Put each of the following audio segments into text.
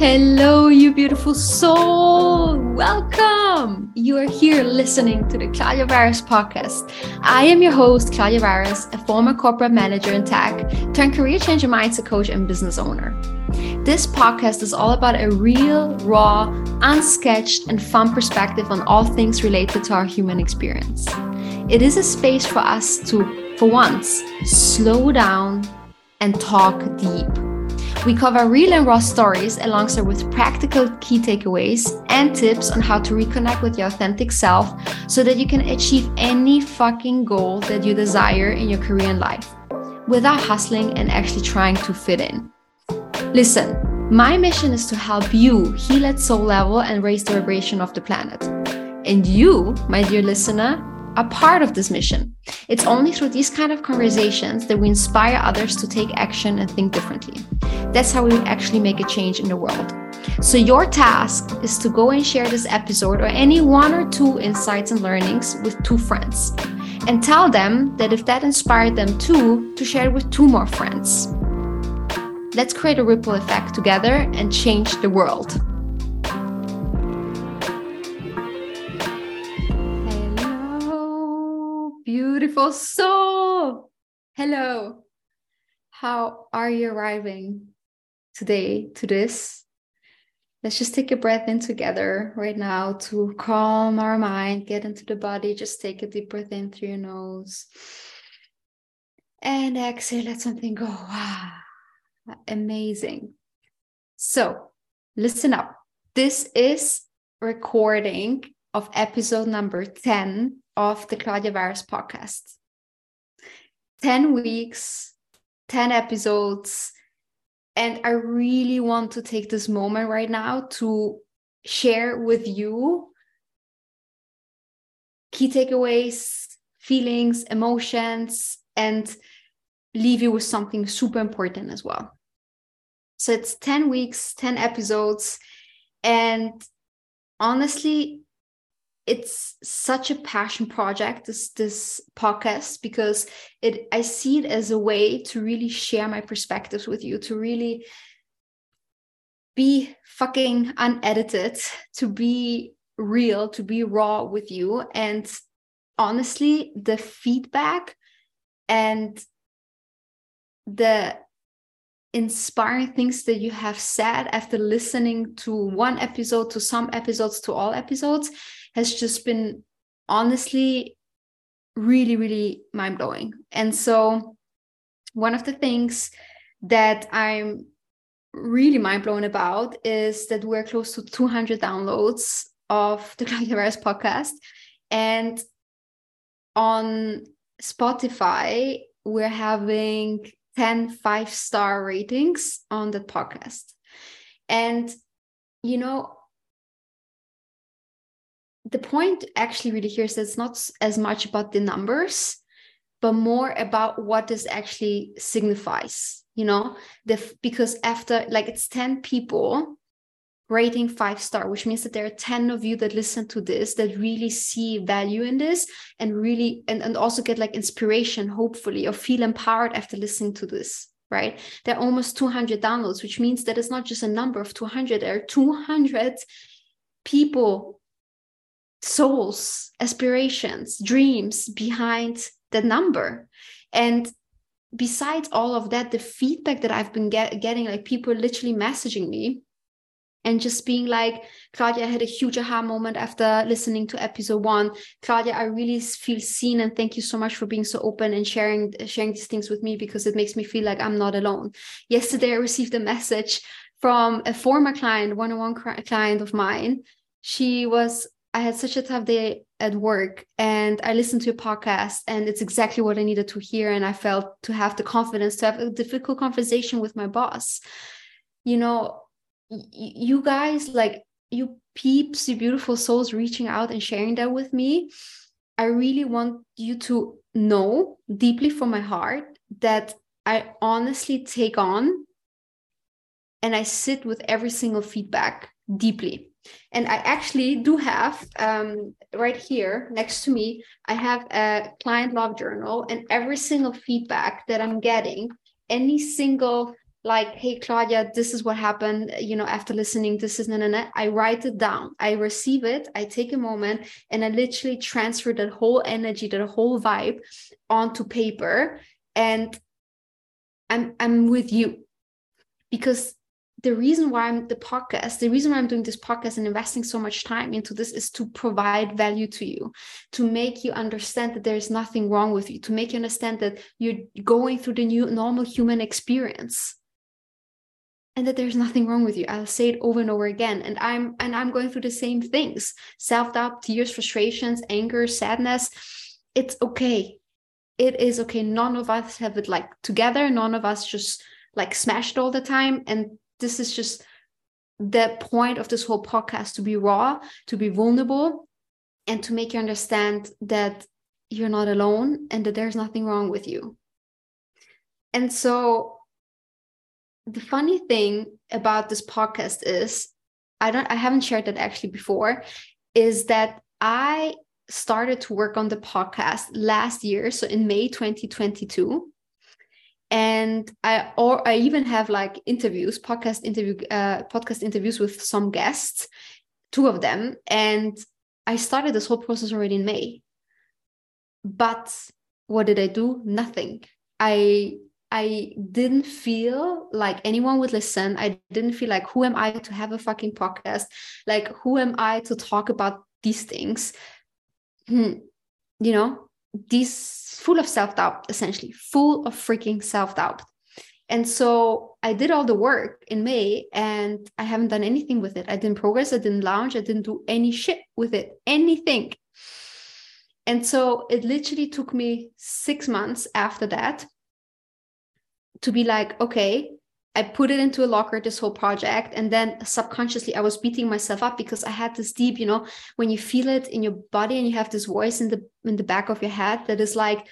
Hello, you beautiful soul. Welcome. You are here listening to the Claudia Warias podcast. I am your host, Claudia Warias, a former corporate manager in tech, turned career changer mindset coach and business owner. This podcast is all about a real, raw, unsketched, and fun perspective on all things related to our human experience. It is a space for us to, for once, slow down and talk deep we cover real and raw stories alongside with practical key takeaways and tips on how to reconnect with your authentic self so that you can achieve any fucking goal that you desire in your career and life without hustling and actually trying to fit in. Listen, my mission is to help you heal at soul level and raise the vibration of the planet. And you, my dear listener, a part of this mission. It's only through these kind of conversations that we inspire others to take action and think differently. That's how we actually make a change in the world. So, your task is to go and share this episode or any one or two insights and learnings with two friends. And tell them that if that inspired them too, to share it with two more friends. Let's create a ripple effect together and change the world. Beautiful soul. Hello. How are you arriving today to this? Let's just take a breath in together right now to calm our mind, get into the body. Just take a deep breath in through your nose. And exhale, let something go. Wow. Amazing. So, listen up. This is recording of episode number 10 of the Claudia Warias podcast. 10 weeks, 10 episodes. And I really want to take this moment right now to share with you key takeaways, feelings, emotions, and leave you with something super important as well. So it's 10 weeks, 10 episodes. And honestly, it's such a passion project this this podcast because it i see it as a way to really share my perspectives with you to really be fucking unedited to be real to be raw with you. And honestly the feedback and the inspiring things that you have said after listening to one episode to some episodes to all episodes has just been honestly really, really mind blowing. And so, one of the things that I'm really mind blown about is that we're close to 200 downloads of the Warias podcast. And on Spotify, we're having 10 five star ratings on the podcast. And, you know, the point actually really here is that it's not as much about the numbers but more about what this actually signifies you know? The because after like it's 10 people rating five star which means that there are 10 of you that listen to this that really see value in this and really and, and also get like inspiration hopefully or feel empowered after listening to this right? There are almost 200 downloads which means that it's not just a number of 200 there are 200 people souls, aspirations, dreams behind the number. And besides all of that, the feedback that I've been get, getting, like people literally messaging me and just being like, Claudia, I had a huge aha moment after listening to episode one. Claudia, I really feel seen and thank you so much for being so open and sharing sharing these things with me because it makes me feel like I'm not alone. Yesterday, I received a message from a former client, one-on-one client of mine. She was I had such a tough day at work and I listened to a podcast and it's exactly what I needed to hear. And I felt to have the confidence to have a difficult conversation with my boss. You know, you guys, like you peeps, you beautiful souls reaching out and sharing that with me. I really want you to know deeply from my heart that I honestly take on and I sit with every single feedback deeply and I actually do have um, right here next to me, I have a client love journal, and every single feedback that I'm getting, any single like, hey, Claudia, this is what happened, you know, after listening, this is, na. I write it down. I receive it. I take a moment and I literally transfer that whole energy, that whole vibe onto paper. And I'm, I'm with you because the reason why I'm the podcast, the reason why I'm doing this podcast and investing so much time into this is to provide value to you, to make you understand that there's nothing wrong with you, to make you understand that you're going through the new normal human experience and that there's nothing wrong with you. I'll say it over and over again. And I'm and I'm going through the same things. Self-doubt, tears, frustrations, anger, sadness. It's okay. It is okay. None of us have it like together. None of us just like smashed all the time. And this is just the point of this whole podcast to be raw, to be vulnerable, and to make you understand that you're not alone and that there's nothing wrong with you. And so the funny thing about this podcast is I don't I haven't shared that actually before is that I started to work on the podcast last year so in May 2022 and i or i even have like interviews podcast interview uh, podcast interviews with some guests two of them. And i started this whole process already in may. But what did i do? Nothing. I i didn't feel like anyone would listen. I didn't feel like who am i to have a fucking podcast? Like who am i to talk about these things? Hmm. you know these full of self doubt, essentially, full of freaking self doubt. And so I did all the work in May and I haven't done anything with it. I didn't progress, I didn't launch, I didn't do any shit with it, anything. And so it literally took me six months after that to be like, okay, I put it into a locker, this whole project. And then subconsciously, I was beating myself up because I had this deep, you know, when you feel it in your body and you have this voice in the in the back of your head that is like,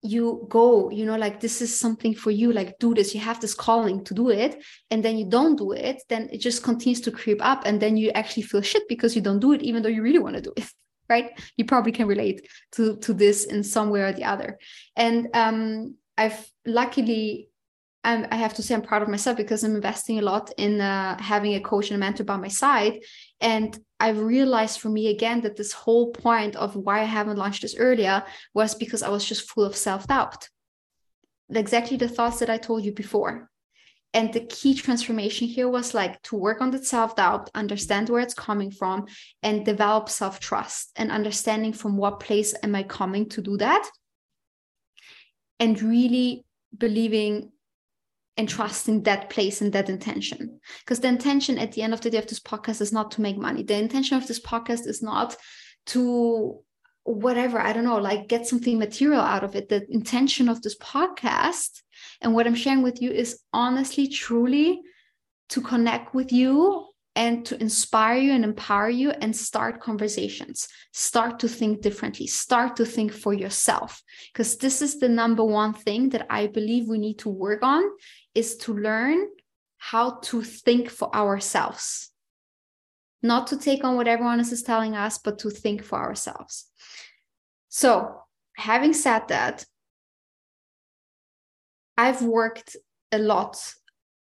you go, you know, like this is something for you, like do this. You have this calling to do it. And then you don't do it, then it just continues to creep up. And then you actually feel shit because you don't do it, even though you really want to do it. Right. You probably can relate to to this in some way or the other. And um I've luckily I'm, I have to say I'm proud of myself because I'm investing a lot in uh, having a coach and a mentor by my side. And I've realized for me again that this whole point of why I haven't launched this earlier was because I was just full of self doubt. Exactly the thoughts that I told you before. And the key transformation here was like to work on the self doubt, understand where it's coming from, and develop self trust and understanding from what place am I coming to do that. And really believing and trusting that place and that intention. Because the intention at the end of the day of this podcast is not to make money. The intention of this podcast is not to whatever, I don't know, like get something material out of it. The intention of this podcast and what I'm sharing with you is honestly, truly to connect with you and to inspire you and empower you and start conversations start to think differently start to think for yourself because this is the number one thing that i believe we need to work on is to learn how to think for ourselves not to take on what everyone else is telling us but to think for ourselves so having said that i've worked a lot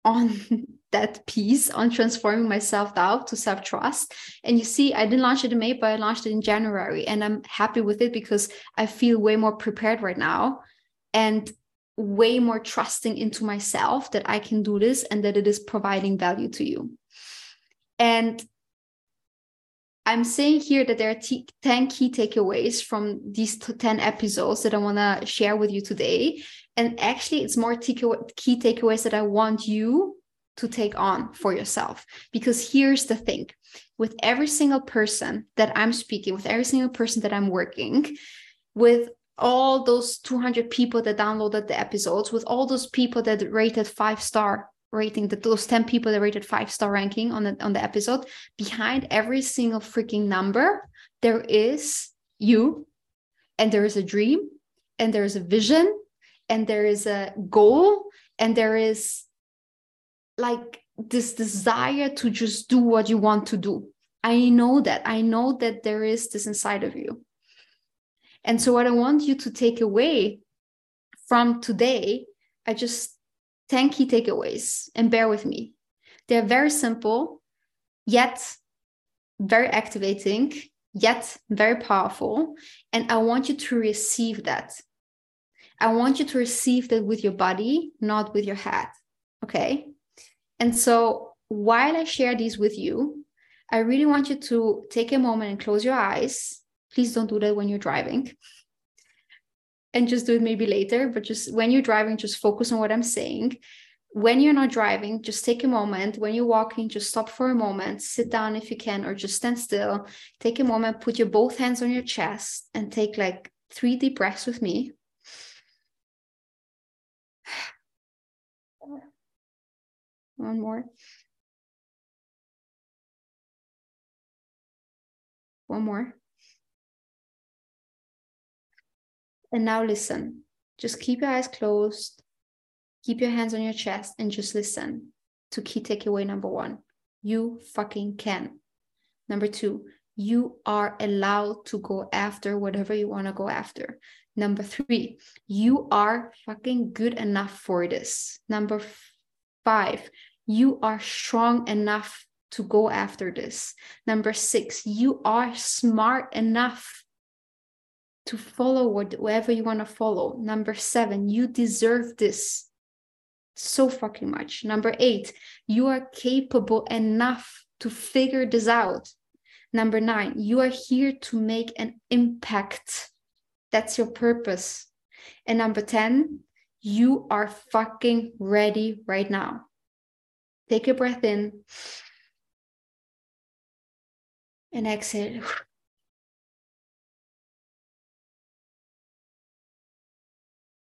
on that piece on transforming my self doubt to self trust. And you see, I didn't launch it in May, but I launched it in January. And I'm happy with it because I feel way more prepared right now and way more trusting into myself that I can do this and that it is providing value to you. And I'm saying here that there are t- 10 key takeaways from these 10 episodes that I want to share with you today. And actually, it's more t- key takeaways that I want you to take on for yourself. Because here's the thing with every single person that I'm speaking, with every single person that I'm working, with all those 200 people that downloaded the episodes, with all those people that rated five star rating, that those 10 people that rated five star ranking on the on the episode, behind every single freaking number, there is you, and there is a dream, and there is a vision, and there is a goal, and there is like this desire to just do what you want to do. I know that. I know that there is this inside of you. And so, what I want you to take away from today, I just 10 key takeaways and bear with me. They're very simple, yet very activating, yet very powerful. And I want you to receive that. I want you to receive that with your body, not with your head. Okay. And so while I share these with you, I really want you to take a moment and close your eyes. Please don't do that when you're driving. And just do it maybe later, but just when you're driving, just focus on what I'm saying. When you're not driving, just take a moment. When you're walking, just stop for a moment, sit down if you can, or just stand still. Take a moment, put your both hands on your chest, and take like three deep breaths with me. One more. One more. And now listen. Just keep your eyes closed, keep your hands on your chest, and just listen to key takeaway number one. You fucking can. Number two, you are allowed to go after whatever you want to go after. Number three, you are fucking good enough for this. Number five, you are strong enough to go after this. Number six, you are smart enough to follow whatever you want to follow. Number seven, you deserve this so fucking much. Number eight, you are capable enough to figure this out. Number nine, you are here to make an impact. That's your purpose. And number 10, you are fucking ready right now. Take a breath in and exhale.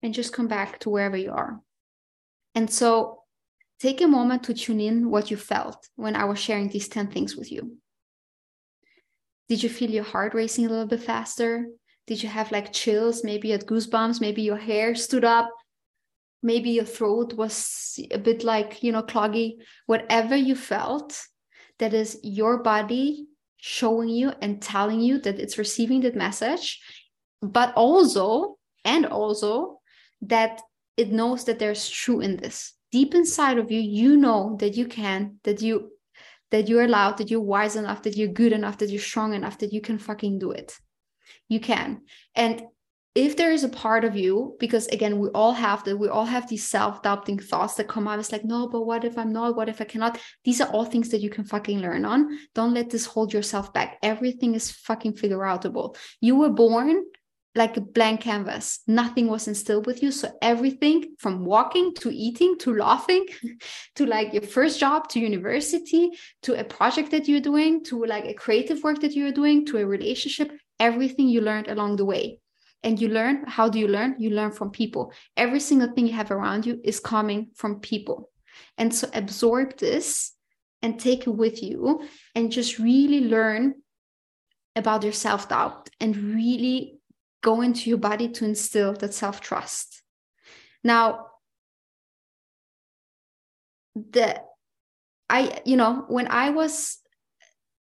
And just come back to wherever you are. And so take a moment to tune in what you felt when I was sharing these 10 things with you. Did you feel your heart racing a little bit faster? Did you have like chills? Maybe had goosebumps? Maybe your hair stood up? Maybe your throat was a bit like, you know, cloggy? Whatever you felt, that is your body showing you and telling you that it's receiving that message but also and also that it knows that there's true in this deep inside of you you know that you can that you that you're allowed that you're wise enough that you're good enough that you're strong enough that you can fucking do it you can and if there is a part of you, because again, we all have that, we all have these self doubting thoughts that come out. It's like, no, but what if I'm not? What if I cannot? These are all things that you can fucking learn on. Don't let this hold yourself back. Everything is fucking figure outable. You were born like a blank canvas. Nothing was instilled with you. So everything from walking to eating to laughing to like your first job to university to a project that you're doing to like a creative work that you're doing to a relationship, everything you learned along the way and you learn how do you learn you learn from people every single thing you have around you is coming from people and so absorb this and take it with you and just really learn about your self-doubt and really go into your body to instill that self-trust now the i you know when i was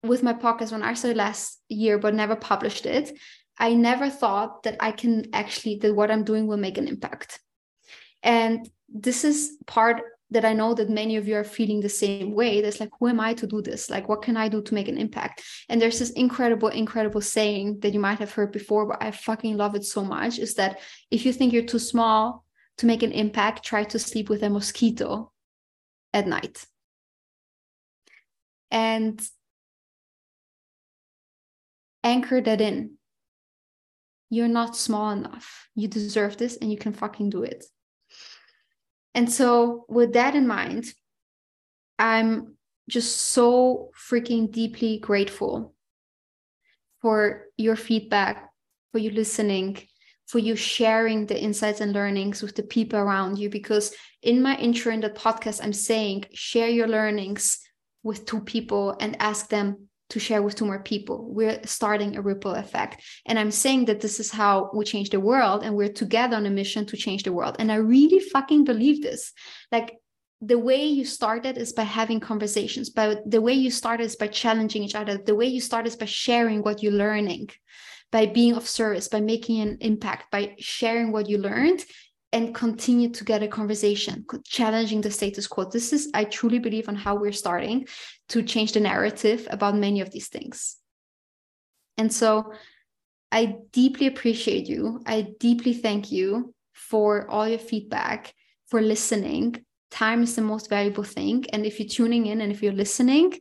with my podcast when i started last year but never published it I never thought that I can actually, that what I'm doing will make an impact. And this is part that I know that many of you are feeling the same way. That's like, who am I to do this? Like, what can I do to make an impact? And there's this incredible, incredible saying that you might have heard before, but I fucking love it so much is that if you think you're too small to make an impact, try to sleep with a mosquito at night. And anchor that in you're not small enough. You deserve this and you can fucking do it. And so, with that in mind, I'm just so freaking deeply grateful for your feedback, for you listening, for you sharing the insights and learnings with the people around you. Because in my intro in the podcast, I'm saying share your learnings with two people and ask them to share with two more people. We're starting a ripple effect. And I'm saying that this is how we change the world and we're together on a mission to change the world. And I really fucking believe this. Like the way you started is by having conversations, but the way you started is by challenging each other. The way you start is by sharing what you're learning, by being of service, by making an impact, by sharing what you learned. And continue to get a conversation, challenging the status quo. This is, I truly believe, on how we're starting to change the narrative about many of these things. And so I deeply appreciate you. I deeply thank you for all your feedback, for listening. Time is the most valuable thing. And if you're tuning in and if you're listening,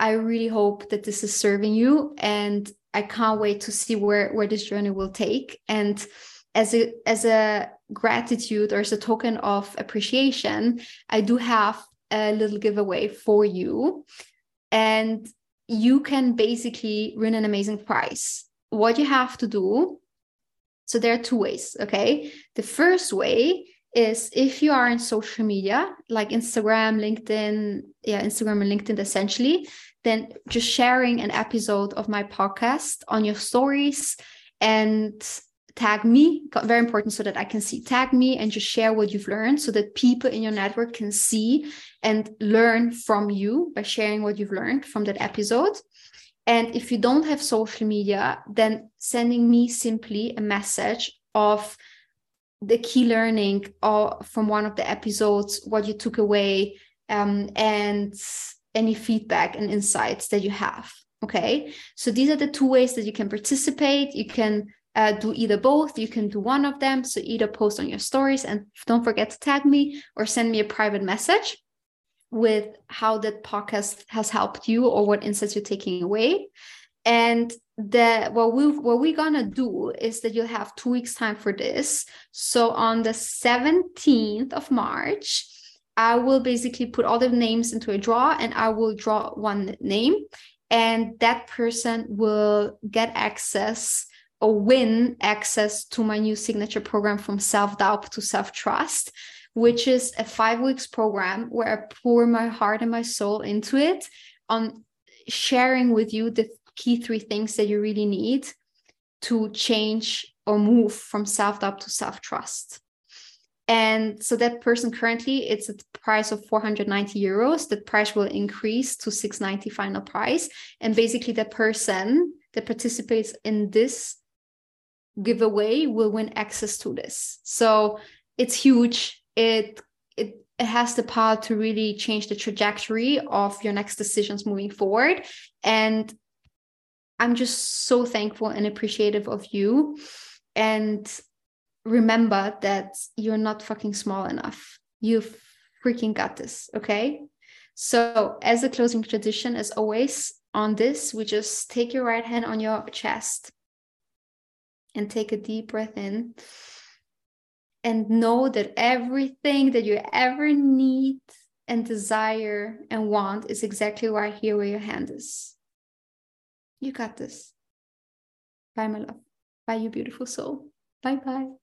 I really hope that this is serving you. And I can't wait to see where, where this journey will take. And as a as a gratitude or as a token of appreciation, I do have a little giveaway for you. And you can basically win an amazing prize. What you have to do so there are two ways, okay? The first way is if you are in social media like Instagram, LinkedIn, yeah, Instagram and LinkedIn essentially, then just sharing an episode of my podcast on your stories and tag me very important so that i can see. Tag me and just share what you've learned so that people in your network can see and learn from you by sharing what you've learned from that episode. And if you don't have social media then sending me simply a message of the key learning or from one of the episodes what you took away um, and any feedback and insights that you have okay? So these are the two ways that you can participate. You can uh, do either both. You can do one of them. So either post on your stories and don't forget to tag me or send me a private message with how that podcast has helped you or what insights you're taking away. And the what we what we're gonna do is that you'll have two weeks time for this. So on the 17th of March, I will basically put all the names into a draw and I will draw one name and that person will get access or win access to my new signature program from self doubt to self trust, which is a five weeks program where I pour my heart and my soul into it on sharing with you the key three things that you really need to change or move from self doubt to self trust. And so that person currently it's at the price of 490 euros. The price will increase to 690 final price. And basically the person that participates in this giveaway will win access to this. So it's huge. It it it has the power to really change the trajectory of your next decisions moving forward. And I'm just so thankful and appreciative of you. And remember that you're not fucking small enough. You freaking got this. Okay. So, as a closing tradition, as always, on this, we just take your right hand on your chest and take a deep breath in and know that everything that you ever need and desire and want is exactly right here where your hand is. You got this. Bye, my love. Bye, you beautiful soul. Bye bye.